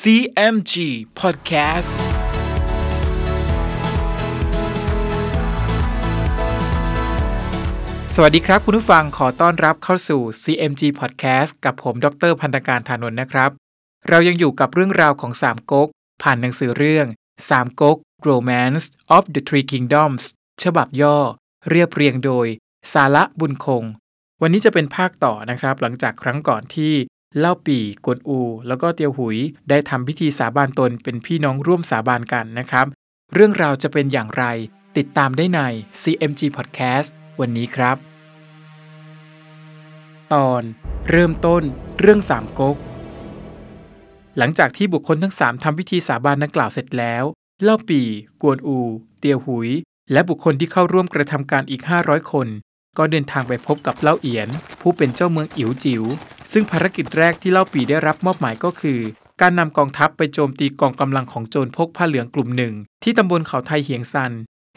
CMG Podcast สวัสดีครับคุณผู้ฟังขอต้อนรับเข้าสู่ CMG Podcast กับผมดรพันธการธานนท์นะครับ เรายังอยู่กับเรื่องราวของสามก๊กผ่านหนังสือเรื่องสามก๊ก Romance of the Three Kingdoms ฉบับย่อ เรียบเรียงโดย สาระบุญคง วันนี้จะเป็นภาคต่อนะครับ หลังจากครั้งก่อนที่ เล่าปี่กวนอู แล้วก็เตียวหุย ได้ทำพิธีสาบานตนเป็นพี่น้องร่วมสาบานกันนะครับ เรื่องราวจะเป็นอย่างไร ติดตามได้ใน CMG Podcast วันนี้ครับ ตอนเริ่มต้นเรื่องสามก๊กหลังจากที่บุคคลทั้งสามทำพิธีสาบานนักกล่าวเสร็จแล้ว เล่าปี่ กวนอู เตียวหุย และบุคคลที่เข้าร่วมกระทำการอีก 500 คน ก็เดินทางไปพบกับเล่าเอียน ผู้เป็นเจ้าเมืองอิ๋วจิ๋ว ซึ่งภารกิจแรกที่เล่าปีได้รับมอบหมายก็คือ การนำกองทัพไปโจมตีกองกำลังของโจรพกผ้าเหลืองกลุ่มหนึ่ง ที่ตำบลเขาไทยเหียงซัน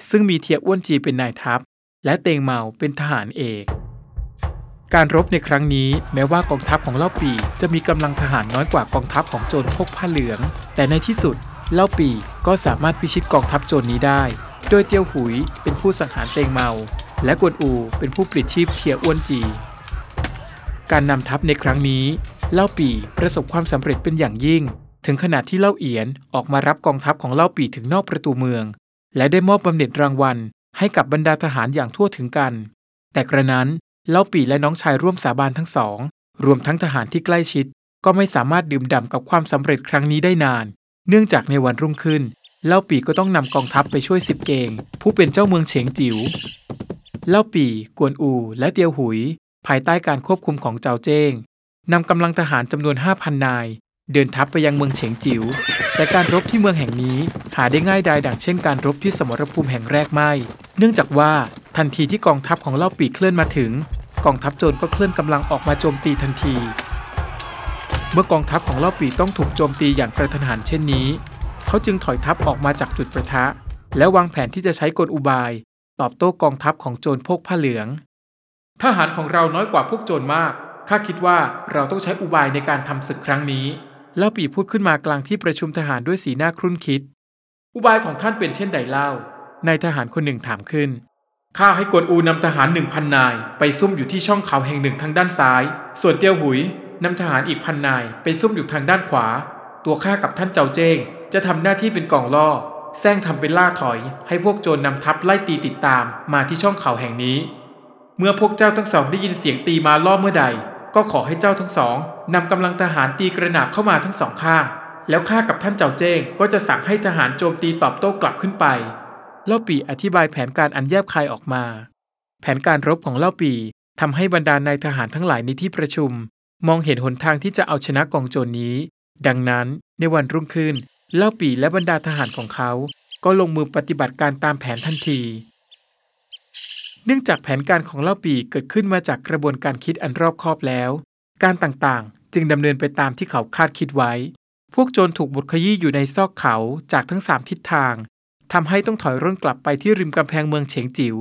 ซึ่งมีเทียอ้วนจีเป็นนายทัพ และเตงเมาเป็นทหารเอก การรบในครั้งนี้แม้ว่ากองทัพของเล่าปีจะมีกำลังทหารน้อยกว่ากองทัพของโจรพกผ้าเหลือง แต่ในที่สุดเล่าปีก็สามารถพิชิตกองทัพโจรนี้ได้ โดยเตียวหุยเป็นผู้สังหารเตงเมา และกวนอูเป็นผู้ปลิดชีพเทียอ้วนจี การนำทัพในครั้งนี้ เล่าปี่ประสบความสำเร็จเป็นอย่างยิ่ง ถึงขนาดที่เล่าเอียนออกมารับกองทัพของเล่าปี่ถึงนอกประตูเมือง และได้มอบบำเหน็จรางวัล ให้กับบรรดาทหารอย่างทั่วถึงกัน แต่กระนั้นเล่าปี่และน้องชายร่วมสาบานทั้งสอง รวมทั้งทหารที่ใกล้ชิด ก็ไม่สามารถดื่มด่ำกับความสำเร็จครั้งนี้ได้นาน เนื่องจากในวันรุ่งขึ้น เล่าปี่ก็ต้องนำกองทัพไปช่วยสิบเกงผู้เป็นเจ้าเมืองเฉียงจิ๋วเล่าปี่ กวนอู และเตียวหุย ภายใต้การควบคุมของเจ้าเจ้งนำกำลังทหารจำนวน 5,000 นาย เดินทัพไปยังเมืองเฉียงจิ๋วแต่การรบที่เมืองแห่งนี้หาได้ง่ายดายดังเช่นการรบที่สมรภูมิแห่งแรกไม่ เนื่องจากว่าทันทีที่กองทัพของเล่าปีเคลื่อนมาถึง กองทัพโจรก็เคลื่อนกำลังออกมาโจมตีทันที เมื่อกองทัพของเล่าปีต้องถูกโจมตีอย่างกระทันหันเช่นนี้ เขาจึงถอยทัพออกมาจากจุดประทะ และวางแผนที่จะใช้กลอุบาย ตอบโต้กองทัพของโจรพกผ้าเหลือง ทหารของเราน้อยกว่าพวกโจรมาก ข้าคิดว่าเราต้องใช้อุบายในการทำศึกครั้งนี้เล่าปีพูดขึ้นมากลางที่ประชุมทหารด้วยสีหน้าครุ่นคิด อุบายของท่านเป็นเช่นใดเล่านายทหารคนหนึ่งถามขึ้น ข้าให้กวนอูนำทหารหนึ่งพันนาย ไปซุ่มอยู่ที่ช่องเขาแห่งหนึ่งทางด้านซ้าย ส่วนเตียวหุยนำทหารอีกพันนายไปซุ่มอยู่ทางด้านขวา ตัวข้ากับท่านเจ้าเจ้ง จะทำหน้าที่เป็นกองล่อแซงทำเป็นล่าถอย ให้พวกโจรนำทัพไล่ตีติดตามมาที่ช่องเขาแห่งนี้ เมื่อพวกเจ้าทั้งสองได้ยินเสียงตีมาล่อเมื่อใด ก็ขอให้เจ้าทั้งสองนำกำลังทหารตีกระหนาบเข้ามาทั้งสองข้าง แล้วข้ากับท่านเจ้าเจ้งก็จะสั่งให้ทหารโจมตีตอบโต้กลับขึ้นไป เล่าปีอธิบายแผนการอันแยบคายออกมา แผนการรบของเล่าปี่ทำให้บรรดานายทหารทั้งหลายในที่ประชุม มองเห็นหนทางที่จะเอาชนะกองโจรนี้ ดังนั้นในวันรุ่งขึ้น เล่าปีและบรรดาทหารของเขา ก็ลงมือปฏิบัติการตามแผนทันที เนื่องจากแผนการของเล่าปีเกิดขึ้นมาจากกระบวนการคิดอันรอบคอบแล้ว การต่างๆ จึงดำเนินไปตามที่เขาคาดคิดไว้ พวกโจรถูกบดขยี้อยู่ในซอกเขาจากทั้งสามทิศทางทำให้ต้องถอยร่นกลับไปที่ริมกำแพงเมืองเฉียงจิ๋ว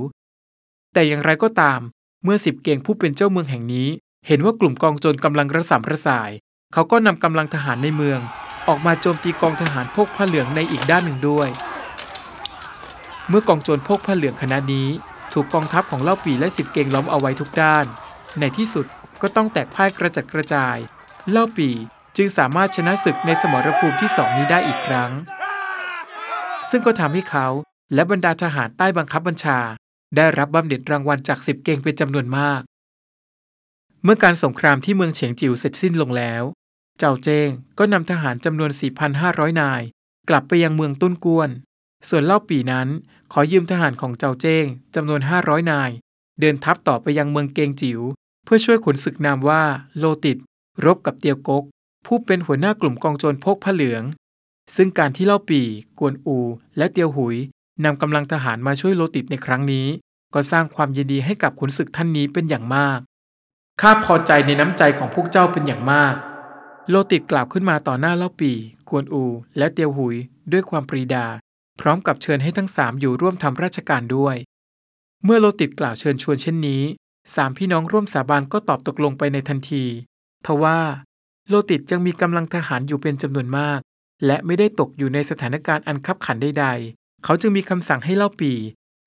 แต่อย่างไรก็ตาม เมื่อสิบเกงผู้เป็นเจ้าเมืองแห่งนี้ เห็นว่ากลุ่มกองโจรกำลังระสำระสาย เขาก็นำกำลังทหารในเมือง ออกมาโจมตีกองทหารพวกผ้าเหลืองในอีกด้านหนึ่งด้วย เมื่อกองโจรพวกผ้าเหลืองคณะนี้ ถูกกองทัพของเล่าปีและสิบเกงล้อมเอาไว้ทุกด้าน ในที่สุดก็ต้องแตกพ่ายกระจัดกระจาย เล่าปีจึงสามารถชนะศึกในสมรภูมิที่สองนี้ได้อีกครั้ง ซึ่งก็ทำให้เขาและบรรดาทหารใต้บังคับบัญชา ได้รับบำเหน็จรางวัลจากสิบเกงเป็นจำนวนมาก เมื่อการสงครามที่เมืองเฉียงจิ๋วเสร็จสิ้นลงแล้ว เจ้าเจ้งก็นำทหารจำนวน 4,500 นาย กลับไปยังเมืองตุ้นกวน ส่วนเล่าปีนั้นขอยืมทหารของเจ้าเจ้งจำนวน 500 นาย เดินทัพต่อไปยังเมืองเกงจิ๋วเพื่อช่วยขนศึกนามว่าโลติด รบกับเตียวกก ผู้เป็นหัวหน้ากลุ่มกองโจรพกผ้าเหลือง ซึ่งการที่เล่าปีกวนอู และเตียวหุยนำกำลังทหารมาช่วยโลติดในครั้งนี้ ก็สร้างความยินดีให้กับขุนศึกท่านนี้เป็นอย่างมากข้าพอใจในน้ำใจของพวกเจ้าเป็นอย่างมาก โลติดกล่าวขึ้นมาต่อหน้าเล่าปีกวนอู และเตียวหุยด้วยความปรีดา พร้อมกับเชิญให้ทั้งสามอยู่ร่วมทำราชการด้วย เมื่อโลติดกล่าวเชิญชวนเช่นนี้สามพี่น้องร่วมสาบานก็ตอบตกลงไปในทันทีทว่าโลติดยังมีกำลังทหารอยู่เป็นจำนวนมาก และไม่ได้ตกอยู่ในสถานการณ์อันคับขันใดๆ เขาจึงมีคำสั่งให้เล่าปี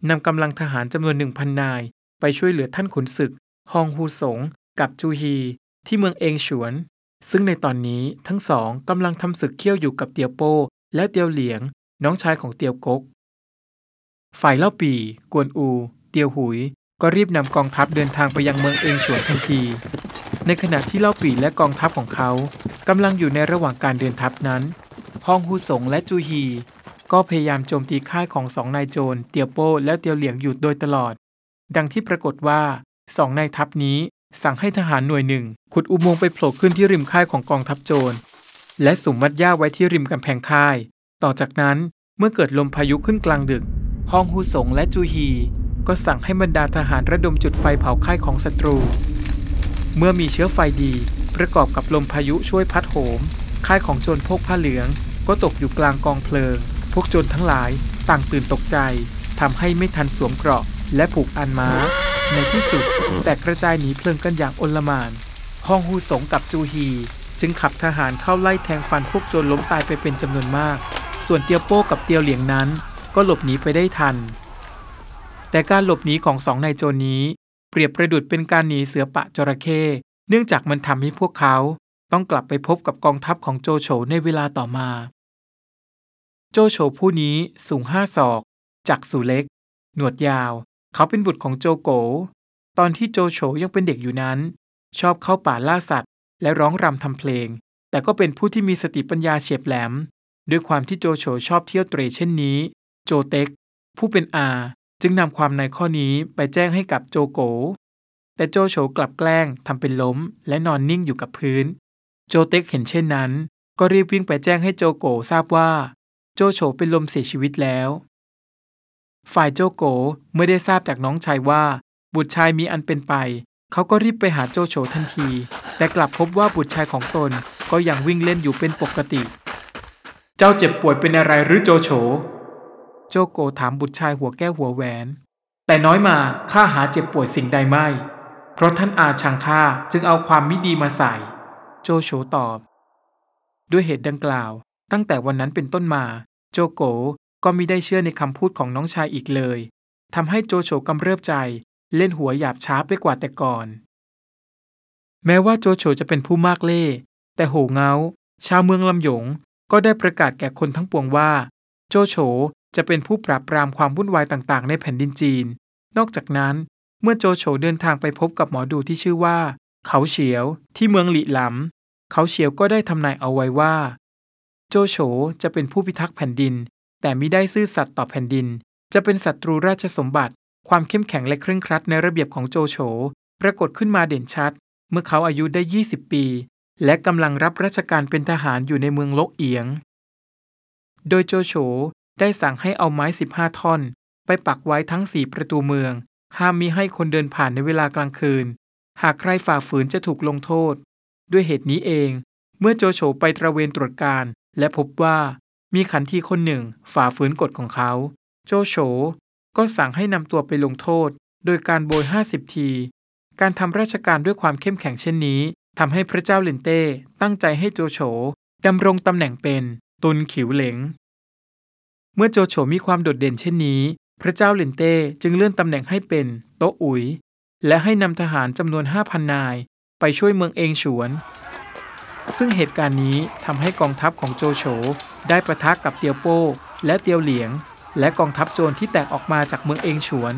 นำกำลังทหารจำนวนหนึ่งพันนาย ไปช่วยเหลือท่านขุนศึก ฮองฮูสง กับจูฮี ที่เมืองเองฉวน ซึ่งในตอนนี้ทั้งสองกำลังทำศึกเคี่ยวอยู่กับเตียวโป้และเตียวเหลียง น้องชายของเตียวกก ฝ่ายเล่าปี กวนอู เตียวหุย ก็รีบนำกองทัพเดินทางไปยังเมืองเองฉวนทันที ในขณะที่เล่าปีและกองทัพของเขากำลังอยู่ในระหว่างการเดินทัพนั้น ฮองฮูสงและจูฮี ก็พยายามโจมตีค่ายของสองนายโจร เตียวโป้และเตียวเหลียงอยู่โดยตลอด ดังที่ปรากฏว่าสองนายทัพนี้สั่งให้ทหารหน่วยหนึ่ง ขุดอุโมงค์ไปโผล่ขึ้นที่ริมค่ายของกองทัพโจร และสุมมัดหญ้าไว้ที่ริมกำแพงค่าย ต่อจากนั้นเมื่อเกิดลมพายุขึ้นกลางดึก ฮองฮูสงและจูฮี ก็สั่งให้บรรดาทหารระดมจุดไฟเผาค่ายของศัตรู เมื่อมีเชื้อไฟดี ประกอบกับลมพายุช่วยพัดโหม ค่ายของโจรพกผ้าเหลือง ก็ตกอยู่กลางกองเพลิง พวกโจรทั้งหลายต่างตื่นตกใจทำให้ไม่ทันสวมเกราะ และผูกอันม้า ในที่สุดแตกกระจายหนีเพลิงกันอย่างโอลมาน ฮองฮูสงกับจูฮี จึงขับทหารเข้าไล่แทงฟันพวกโจรล้มตายไปเป็นจำนวนมาก ส่วนเตียวโป้กับเตียวเหลียงนั้น ก็หลบหนีไปได้ทัน แต่การหลบหนีของสองนายโจรนี้ เปรียบประดุดเป็นการหนีเสือปะจระเข้เนื่องจากมันทำให้พวกเขาต้องกลับไปพบกับกองทัพของโจโฉในเวลาต่อมา โจโฉผู้นี้สูงห้าศอกจักสุเล็ก หนวดยาว เขาเป็นบุตรของโจโก ตอนที่โจโฉยังเป็นเด็กอยู่นั้น ชอบเข้าป่าล่าสัตว์ และร้องรำทำเพลง แต่ก็เป็นผู้ที่มีสติปัญญาเฉียบแหลม ด้วยความที่โจโฉชอบเที่ยวเตรเช่นนี้ โจเต็ก ผู้เป็นอาจึงนำความในข้อนี้ไปแจ้งให้กับโจโก แต่โจโฉกลับแกล้งทำเป็นล้ม และนอนนิ่งอยู่กับพื้น โจเต็กเห็นเช่นนั้น ก็รีบวิ่งไปแจ้งให้โจโกทราบว่า โจโฉเป็นลมเสียชีวิตแล้ว ฝ่ายโจโกเมื่อได้ทราบจากน้องชายว่า บุตรชายมีอันเป็นไป เขาก็รีบไปหาโจโฉทันที แต่กลับพบว่าบุตรชายของตนก็ยังวิ่งเล่นอยู่เป็นปกติ เจ้าเจ็บป่วยเป็นอะไรหรือโจโฉ โจโกถามบุตรชายหัวแก้วหัวแหวน แต่น้อยมาข้าหาเจ็บป่วยสิ่งใดไม่ เพราะท่านอาชังข้าจึงเอาความมิดีมาใส่ โจโฉตอบ ด้วยเหตุดังกล่าว ตั้งแต่วันนั้นเป็นต้นมา โจโกก็มิได้เชื่อในคำพูดของน้องชายอีกเลยทำให้โจโฉกำเริบใจ เล่นหัวหยาบช้าไปกว่าแต่ก่อน แม้ว่าโจโฉจะเป็นผู้มากเล่ แต่โหเงา ชาวเมืองลำหยง ก็ได้ประกาศแก่คนทั้งปวงว่า โจโฉจะเป็นผู้ปราบปรามความวุ่นวายต่างๆ ในแผ่นดินจีน นอกจากนั้น เมื่อโจโฉเดินทางไปพบกับหมอดูที่ชื่อว่า เขาเฉียวที่เมืองหลี่หลำเขาเฉียวก็ได้ทำนายเอาไว้ว่า โจโฉจะเป็นผู้พิทักษ์แผ่นดิน แต่มิได้ซื่อสัตย์ต่อแผ่นดิน จะเป็นศัตรูราชสมบัติ ความเข้มแข็งและเคร่งครัดในระเบียบของโจโฉปรากฏขึ้นมาเด่นชัด เมื่อเขาอายุได้ 20 ปี และกำลังรับราชการเป็นทหารอยู่ในเมืองลกเอียง โดยโจโฉได้สั่งให้เอาไม้ 15 ท่อน ไปปักไว้ทั้งสี่ประตูเมือง ห้ามมิให้คนเดินผ่านในเวลากลางคืน หากใครฝ่าฝืนจะถูกลงโทษ ด้วยเหตุนี้เอง เมื่อโจโฉไปตระเวนตรวจการ และพบว่ามีขันทีคนหนึ่งฝ่าฝืนกฎของเขา โจโฉก็สั่งให้นำตัวไปลงโทษ โดยการโบย 50 ที การทำราชการด้วยความเข้มแข็งเช่นนี้ ทำให้พระเจ้าเลนเต้ตั้งใจให้โจโฉดำรงตำแหน่งเป็นตุนขิวเหลง เมื่อโจโฉมีความโดดเด่นเช่นนี้ พระเจ้าเลนเต้จึงเลื่อนตำแหน่งให้เป็นโตอุ๋ย และให้นำทหารจำนวน 5,000 นาย ไปช่วยเมืองเองฉวน ซึ่งเหตุการณ์นี้ทำให้กองทัพของโจโฉได้ประทะกกับเตียวโป้และเตียวเหลียง และกองทัพโจรที่แตกออกมาจากเมืองเองฉวน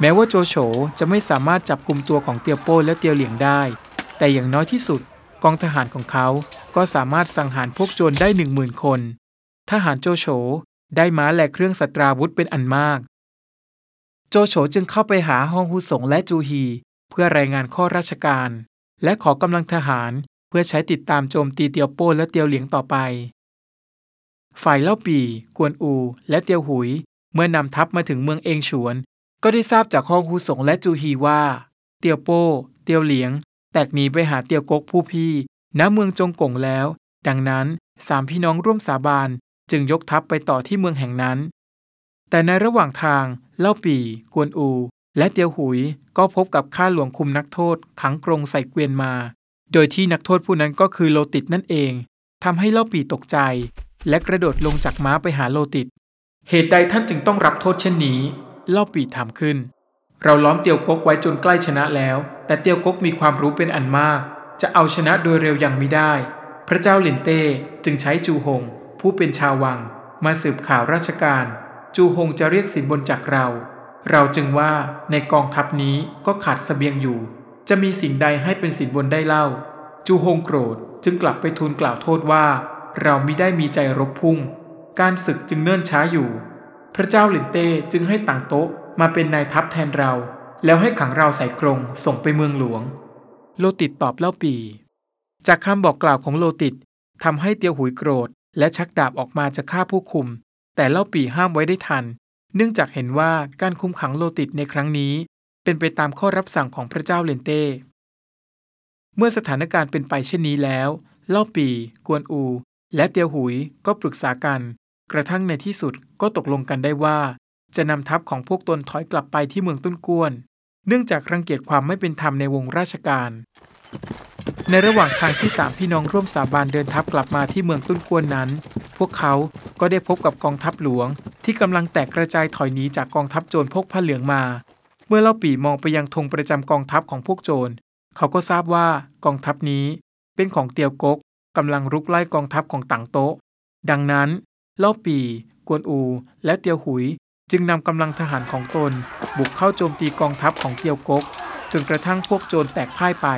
แม้ว่าโจโฉจะไม่สามารถจับกลุ่มตัวของเตียวโป้และเตียวเหลียงได้ แต่อย่างน้อยที่สุด กองทหารของเขาก็สามารถสังหารพวกโจรได้หนึ่งหมื่นคน ทหารโจโฉได้ม้าและเครื่องสัตราวุธเป็นอันมาก โจโฉจึงเข้าไปหาฮองฮูสงและจูฮี เพื่อรายงานข้อราชการ และขอกำลังทหารเพื่อใช้ติดตามโจมตีเตียวโป้และเตียวเหลียงต่อไป ฝ่ายเล่าปีกวนอู และเตียวหุย เมื่อนำทัพมาถึงเมืองเองฉวน ก็ได้ทราบจากฮองฮูสงและจูฮีว่า เตียวโป้ เตียวเหลียง แตกหนีไปหาเตียวกกผู้พี่ ณ เมืองจงกงแล้ว ดังนั้นสามพี่น้องร่วมสาบานจึงยกทัพไปต่อที่เมืองแห่งนั้น แต่ในระหว่างทาง เล่าปีกวนอู และเตียวหุยก็พบกับข้าหลวงคุมนักโทษขังกรงใส่เกวียนมา โดยที่นักโทษผู้นั้นก็คือโลติดนั่นเองทำให้เล่าปีตกใจ และกระโดดลงจากม้าไปหาโลติด เหตุใดท่านจึงต้องรับโทษเช่นนี้ เล่าปีถามขึ้น เราล้อมเตียวกกไว้จนใกล้ชนะแล้ว แต่เตียวกกมีความรู้เป็นอันมาก จะเอาชนะโดยเร็วยังไม่ได้ พระเจ้าหลินเต้จึงใช้จูหง ผู้เป็นชาววัง มาสืบข่าวราชการ จูหงจะเรียกสินบนจากเรา เราจึงว่าในกองทัพนี้ก็ขาดสเสบียงอยู่ จะมีสิ่งใดให้เป็นสินบนได้เล่า จูหงโกรธจึงกลับไปทูลกล่าวโทษว่า เรามิได้มีใจรบพุ่ง การศึกจึงเนิ่นช้าอยู่ พระเจ้าหลินเต้จึงให้ต่างโต๊ะ มาเป็นนายทัพแทนเรา แล้วให้ขังเราใส่กรงส่งไปเมืองหลวง โลติดตอบเล่าปี จากคำบอกกล่าวของโลติดทำให้เตียวหุยโกรธ และชักดาบออกมาจะฆ่าผู้คุม แต่เล่าปีห้ามไว้ได้ทัน เนื่องจากเห็นว่าการคุมขังโลติดในครั้งนี้ เป็นไปตามข้อรับสั่งของพระเจ้าเลนเต้เมื่อสถานการณ์เป็นไปเช่นนี้แล้ว เล่าปี กวนอู และเตียวหุยก็ปรึกษากัน กระทั่งในที่สุดก็ตกลงกันได้ว่า จะนำทัพของพวกตนถอยกลับไปที่เมืองต้นกวน เนื่องจากรังเกียจความไม่เป็นธรรมในวงราชการ ในระหว่างทางที่สามพี่น้องร่วมสาบานเดินทัพกลับมาที่เมืองต้นกวนนั้น พวกเขาก็ได้พบกับกองทัพหลวง ที่กำลังแตกกระจายถอยหนีจากกองทัพโจรพกผ้าเหลืองมา เมื่อเล่าปีมองไปยังธงประจำกองทัพของพวกโจร เขาก็ทราบว่ากองทัพนี้เป็นของเตียวกกกำลังรุกไล่กองทัพของต่างโต๊ะ ดังนั้นเล่าปี กวนอู และเตียวหุย จึงนำกำลังทหารของตน บุกเข้าโจมตีกองทัพของเตียวกก จนกระทั่งพวกโจรแตกพ่ายไป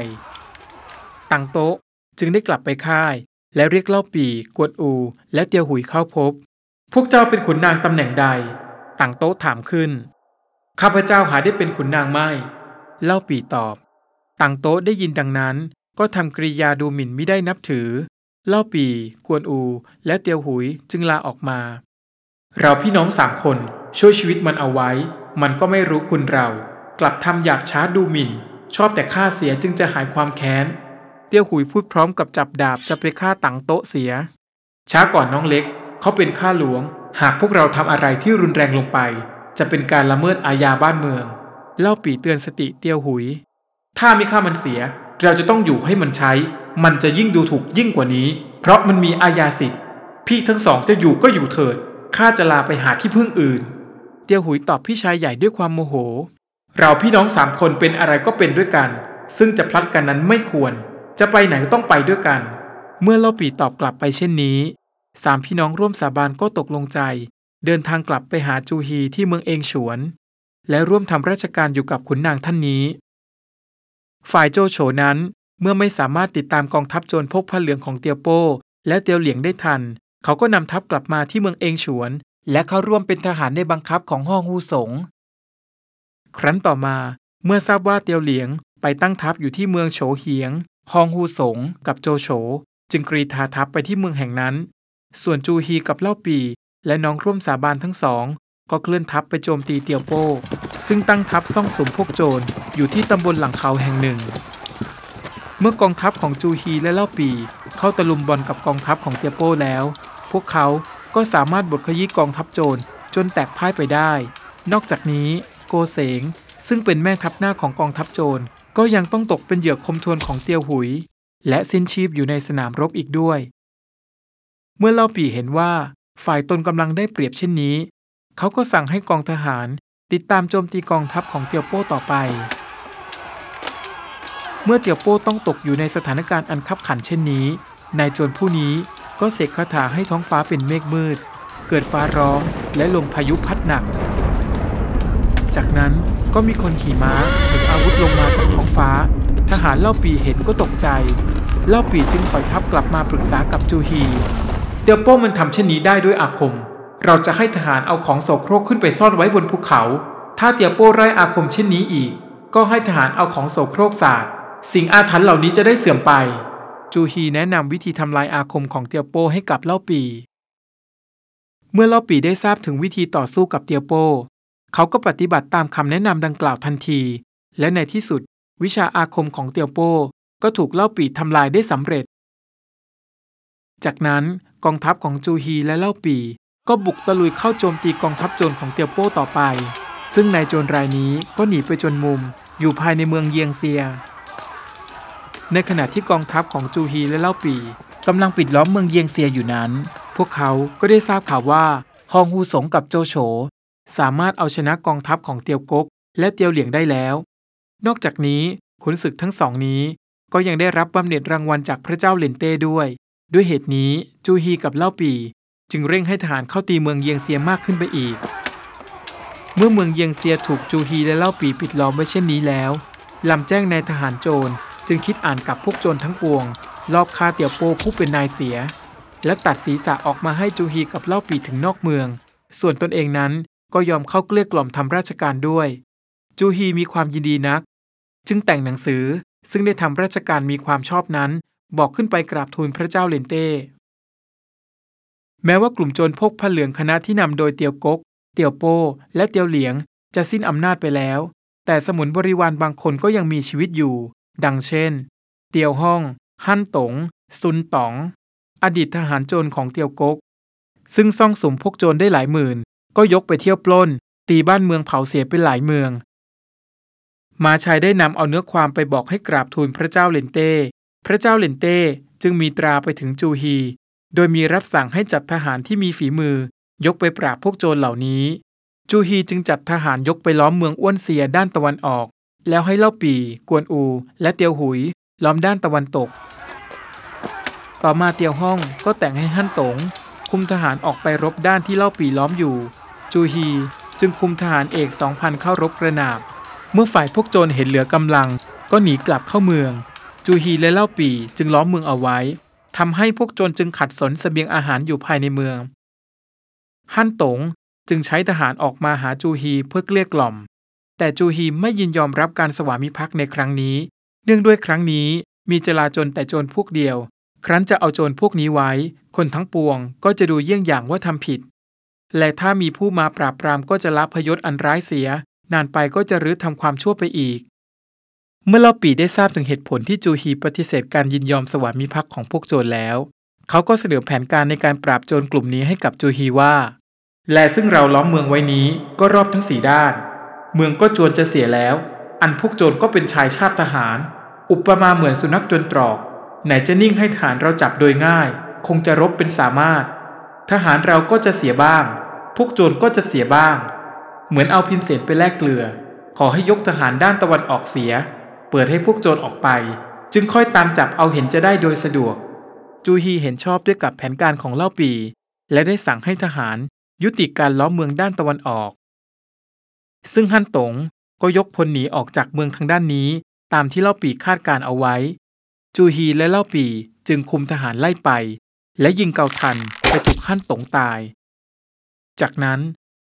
ต่างโต๊ะจึงได้กลับไปค่าย และเรียกเล่าปี กวนอู และเตียวหุยเข้าพบ พวกเจ้าเป็นขุนนางตำแหน่งใดต่างโต๊ะถามขึ้น ข้าพเจ้าหาได้เป็นขุนนางไม่ เล่าปีตอบต่างโต๊ะได้ยินดังนั้น ก็ทำกริยาดูหมิ่นไม่ได้นับถือ เล่าปี กวนอู และเตียวหุยจึงลาออกมา เราพี่น้องสามคน ช่วยชีวิตมันเอาไว้ มันก็ไม่รู้คุณเรา กลับทำหยาบช้าดูหมิ่น ชอบแต่ฆ่าเสียจึงจะหายความแค้น เตี้ยวหุยพูดพร้อมกับจับดาบจะไปฆ่าต่างโต๊ะเสีย ช้าก่อนน้องเล็ก เขาเป็นข้าหลวง หากพวกเราทำอะไรที่รุนแรงลงไป จะเป็นการละเมิดอาญาบ้านเมือง เล่าปีเตือนสติเตี้ยวหุย ถ้าไม่ฆ่ามันเสีย เราจะต้องอยู่ให้มันใช้ มันจะยิ่งดูถูกยิ่งกว่านี้ เพราะมันมีอาญาสิทธิ์พี่ทั้งสองจะอยู่ก็อยู่เถิดข้าจะลาไปหาที่พึ่งอื่น เตียวหุยตอบพี่ชายใหญ่ด้วยความโมโห เราพี่น้องสามคนเป็นอะไรก็เป็นด้วยกัน ซึ่งจะพลัดกันนั้นไม่ควร จะไปไหนก็ต้องไปด้วยกัน เมื่อเล่าปีตอบกลับไปเช่นนี้ สามพี่น้องร่วมสาบานก็ตกลงใจ เดินทางกลับไปหาจูฮีที่เมืองเองฉวน และร่วมทำราชการอยู่กับขุนนางท่านนี้ ฝ่ายโจโฉนั้นเมื่อไม่สามารถติดตามกองทัพโจรพกผ้าเหลืองของเตียวโป้ และเตียวเหลียงได้ทัน เขาก็นำทัพกลับมาที่เมืองเองฉวน และเข้าร่วมเป็นทหารในบังคับของฮ่องฮูสง ครั้นต่อมาเมื่อทราบว่าเตียวเหลียงไปตั้งทัพอยู่ที่เมืองโฉเหียงฮองฮูสงกับโจโฉจึงกรีธาทัพไปที่เมืองแห่งนั้น ส่วนจูฮีกับเล่าปีและน้องร่วมสาบานทั้งสอง ก็เคลื่อนทัพไปโจมตีเตียวโป้ ซึ่งตั้งทัพซ่องสมพวกโจรอยู่ที่ตำบลหลังเขาแห่งหนึ่ง เมื่อกองทัพของจูฮีและเล่าปีเข้าตะลุมบอลกับกองทัพของเตียวโป้แล้ว พวกเขา ก็สามารถบดขยี้กองทัพโจรจนแตกพ่ายไปได้ นอกจากนี้โกเสง ซึ่งเป็นแม่ทัพหน้าของกองทัพโจรก็ยังต้องตกเป็นเหยื่อคมทวนของเตียวหุย และสิ้นชีพอยู่ในสนามรบอีกด้วย เมื่อเล่าปีเห็นว่าฝ่ายตนกำลังได้เปรียบเช่นนี้ เขาก็สั่งให้กองทหารติดตามโจมตีกองทัพของเตียวโป้ต่อไป เมื่อเตียวโป้ต้องตกอยู่ในสถานการณ์อันคับขันเช่นนี้ นายโจรผู้นี้ ก็เสกคาถาให้ท้องฟ้าเป็นเมฆมืด เกิดฟ้าร้องและลมพายุพัดหนัก จากนั้นก็มีคนขี่ม้าถืออาวุธลงมาจากท้องฟ้า ทหารเล่าปีเห็นก็ตกใจ เล่าปีจึงถอยทัพกลับมาปรึกษากับจูฮีเตียวโป้มันทำเช่นนี้ได้ด้วยอาคม เราจะให้ทหารเอาของโสโครกขึ้นไปซ่อนไว้บนภูเขา ถ้าเตียวโป้ไร้อาคมเช่นนี้อีก ก็ให้ทหารเอาของโสโครกสาดสิ่งอาถรรพ์เหล่านี้จะได้เสื่อมไป จูฮีแนะนำวิธีทำลายอาคมของเตียวโป้ให้กับเล่าปี เมื่อเล่าปีได้ทราบถึงวิธีต่อสู้กับเตียวโป้ เขาก็ปฏิบัติตามคำแนะนำดังกล่าวทันที และในที่สุด วิชาอาคมของเตียวโป้ก็ถูกเล่าปีทำลายได้สำเร็จ จากนั้นกองทัพของจูฮีและเล่าปีก็บุกตะลุยเข้าโจมตีกองทัพโจรของเตียวโป้ต่อไป ซึ่งนายโจรรายนี้ก็หนีไปจนมุมอยู่ภายในเมืองเยียงเซีย ในขณะที่กองทัพของจูฮีและเล่าปีกำลังปิดล้อมเมืองเยียงเซียอยู่นั้น พวกเขาก็ได้ทราบข่าวว่าฮองฮูสงกับโจโฉสามารถเอาชนะกองทัพของเตียวกก และเตียวเหลียงได้แล้ว นอกจากนี้ขุนศึกทั้งสองนี้ ก็ยังได้รับบำเหน็จรางวัลจากพระเจ้าเลนเต้ด้วย ด้วยเหตุนี้จูฮีกับเล่าปี จึงเร่งให้ทหารเข้าตีเมืองเยียงเซียมากขึ้นไปอีก เมื่อเมืองเยียงเซียถูกจูฮีและเล่าปีปิดล้อมไว้เช่นนี้แล้วลำแจ้งนายทหารโจร จึงคิดอ่านกับพวกโจรทั้งปวงลอบฆ่าเตี่ยวโปผู้เป็นนายเสีย และตัดศีรษะออกมาให้จูฮีกับเล่าปีถึงนอกเมือง ส่วนตนเองนั้นก็ยอมเข้าเกลี้ยกล่อมทำราชการด้วย จูฮีมีความยินดีนัก จึงแต่งหนังสือซึ่งได้ทำราชการมีความชอบนั้น บอกขึ้นไปกราบทูลพระเจ้าเลนเต้ แม้ว่ากลุ่มโจรพกผ้าเหลืองคณะที่นำโดยเตียวกก เตียวโปและเตียวเหลียง จะสิ้นอำนาจไปแล้ว แต่สมุนบริวารบางคนก็ยังมีชีวิตอยู่ ดังเช่น เตียวห้อง ฮั่นตง ซุนต๋อง อดีตทหารโจรของเตียวกก ซึ่งซ่องสุมพวกโจรได้หลายหมื่น ก็ยกไปเที่ยวปล้น ตีบ้านเมืองเผาเสียไปหลายเมือง มาชัยได้นำเอาเนื้อความไปบอกให้กราบทูลพระเจ้าเลนเต้ พระเจ้าเลนเต้จึงมีตราไปถึงจูฮี โดยมีรับสั่งให้จัดทหารที่มีฝีมือ ยกไปปราบพวกโจรเหล่านี้ จูฮีจึงจัดทหารยกไปล้อมเมืองอ้วนเซียด้านตะวันออก แล้วให้เล่าปีกวนอู และเตียวหุย ล้อมด้านตะวันตก ต่อมาเตียวห้องก็แต่งให้ฮั่นตง คุมทหารออกไปรบด้านที่เล่าปีล้อมอยู่ จูฮีจึงคุมทหารเอกสองพันเข้ารบกระนาบ เมื่อฝ่ายพวกโจรเห็นเหลือกำลัง ก็หนีกลับเข้าเมือง จูฮีและเล่าปีจึงล้อมเมืองเอาไว้ทำให้พวกโจรจึงขัดสนเสบียงอาหารอยู่ภายในเมือง ฮั่นตงจึงใช้ทหารออกมาหาจูฮีเพื่อเกลี้ยกล่อม แต่จูฮีไม่ยินยอมรับการสวามิภักดิ์ในครั้งนี้ เนื่องด้วยครั้งนี้มีจลาจลแต่โจรพวกเดียว ครั้นจะเอาโจรพวกนี้ไว้ คนทั้งปวงก็จะดูเยี่ยงอย่างว่าทำผิด และถ้ามีผู้มาปราบปรามก็จะละพยศอันร้ายเสีย นานไปก็จะรื้อทำความชั่วไปอีก เมื่อเล่าปีได้ทราบถึงเหตุผลที่จูฮีปฏิเสธการยินยอมสวามิภักดิ์ของพวกโจรแล้ว เขาก็เสนอแผนการในการปราบโจรกลุ่มนี้ให้กับจูฮีว่า และซึ่งเราล้อมเมืองไว้นี้ก็รอบทั้งสี่ด้าน เมืองก็จวนจะเสียแล้ว อันพวกโจรก็เป็นชายชาติทหาร อุปมาเหมือนสุนัขจนตรอก ไหนจะนิ่งให้ทหารเราจับโดยง่าย คงจะรบเป็นสามารถ ทหารเราก็จะเสียบ้าง พวกโจรก็จะเสียบ้าง เหมือนเอาพิมเสนไปแลกเกลือ ขอให้ยกทหารด้านตะวันออกเสีย เปิดให้พวกโจรออกไป จึงค่อยตามจับเอาเห็นจะได้โดยสะดวก จูฮีเห็นชอบด้วยกับแผนการของเล่าปี และได้สั่งให้ทหารยุติการล้อมเมืองด้านตะวันออก ซึ่งฮั่นตงก็ยกพลหนีออกจากเมืองทางด้านนี้ ตามที่เล่าปีคาดการเอาไว้ จูฮีและเล่าปีจึงคุมทหารไล่ไป และยิงเกาทันไปถูกฮั่นตงตาย จากนั้น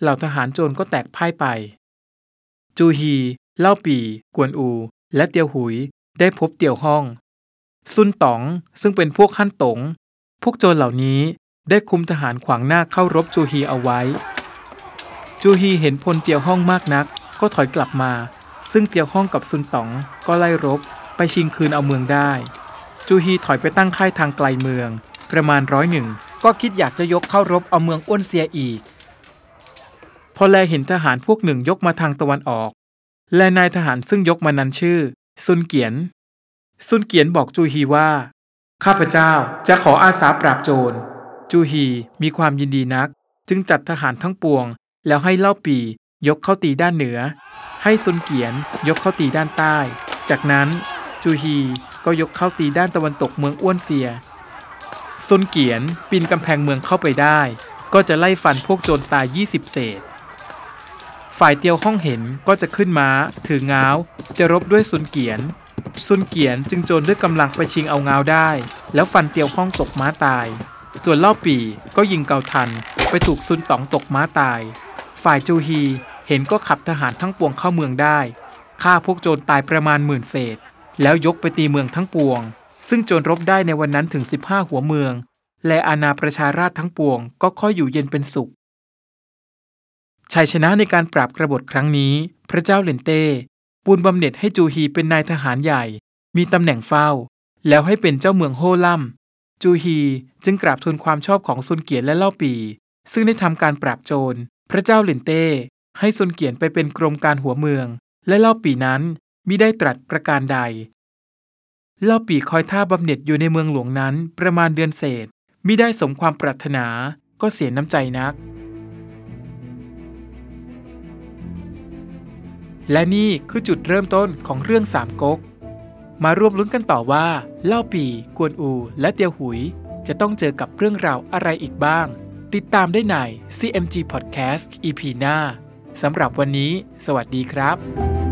เหล่าทหารโจรก็แตกพ่ายไป จูฮี เล่าปี กวนอู และเตียวหุยได้พบเตียวห้อง ซุนต๋องซึ่งเป็นพวกฮั่นตง พวกโจรเหล่านี้ได้คุมทหารขวางหน้าเข้ารบจูฮีเอาไว้ จูฮีเห็นพลเตียวห้องมากนัก ก็ถอยกลับมา ซึ่งเตียวห้องกับซุนต๋องก็ไล่รบ ไปชิงคืนเอาเมืองได้ จูฮีถอยไปตั้งค่ายทางไกลเมือง ประมาณร้อยหนึ่งก็คิดอยากจะยกเข้ารบเอาเมืองอ้วนเซียอีก พอแลเห็นทหารพวกหนึ่งยกมาทางตะวันออก และนายทหารซึ่งยกมานั้นชื่อ ซุนเกียน ซุนเกียนบอกจูฮีว่า ข้าพเจ้าจะขออาสาปราบโจร จูฮีมีความยินดีนัก จึงจัดทหารทั้งปวง แล้วให้เล่าปียกเข้าตีด้านเหนือ ให้ซุนเกียนยกเข้าตีด้านใต้ จากนั้นจูฮีก็ยกเข้าตีด้านตะวันตกเมืองอ้วนเซียซุนเกียนปีนกำแพงเมืองเข้าไปได้ ก็จะไล่ฟันพวกโจรตาย 20 เศษ ฝ่ายเตียวห้องเห็นก็จะขึ้นม้า ถือเงาจะรบด้วยซุนเกียนซุนเกียนจึงโจรด้วยกำลังไปชิงเอาเงาได้ แล้วฟันเตียวห้องตกม้าตาย ส่วนเล่าปีก็ยิงเกาทันไปถูกซุนต๋องตกม้าตาย ฝ่ายจูฮีเห็นก็ขับทหารทั้งปวงเข้าเมืองได้ฆ่าพวกโจรตายประมาณหมื่นเศษ แล้วยกไปตีเมืองทั้งปวง ซึ่งโจรรบได้ในวันนั้นถึง 15 หัวเมือง และอาณาประชาราชทั้งปวงก็ค่อยอยู่เย็นเป็นสุข ชัยชนะในการปราบกรบฏครั้งนี้ พระเจ้าเลนเต้ปูนบำเหน็จให้จูฮีเป็นนายทหารใหญ่ มีตำแหน่งเฝ้า แล้วให้เป็นเจ้าเมืองโฮลัมจูฮีจึงกราบทูลความชอบของซุนเกียนและเล่าปี ซึ่งได้ทำการปราบโจร พระเจ้าเลนเต้ให้ซุนเกียนไปเป็นกรมการหัวเมือง และเล่าปีนั้นมิได้ตรัสประการใด เล่าปีคอยท่าบำเหน็จอยู่ในเมืองหลวงนั้นประมาณเดือนเศษมิได้สมความปรารถนาก็เสียน้ำใจนัก และนี่คือจุดเริ่มต้นของเรื่องสามก๊ก มาร่วมลุ้นกันต่อว่า เล่าปี กวนอู และเตียวหุย จะต้องเจอกับเรื่องราวอะไรอีกบ้าง ติดตามได้ใน CMG Podcast EP หน้าสำหรับวันนี้ สวัสดีครับ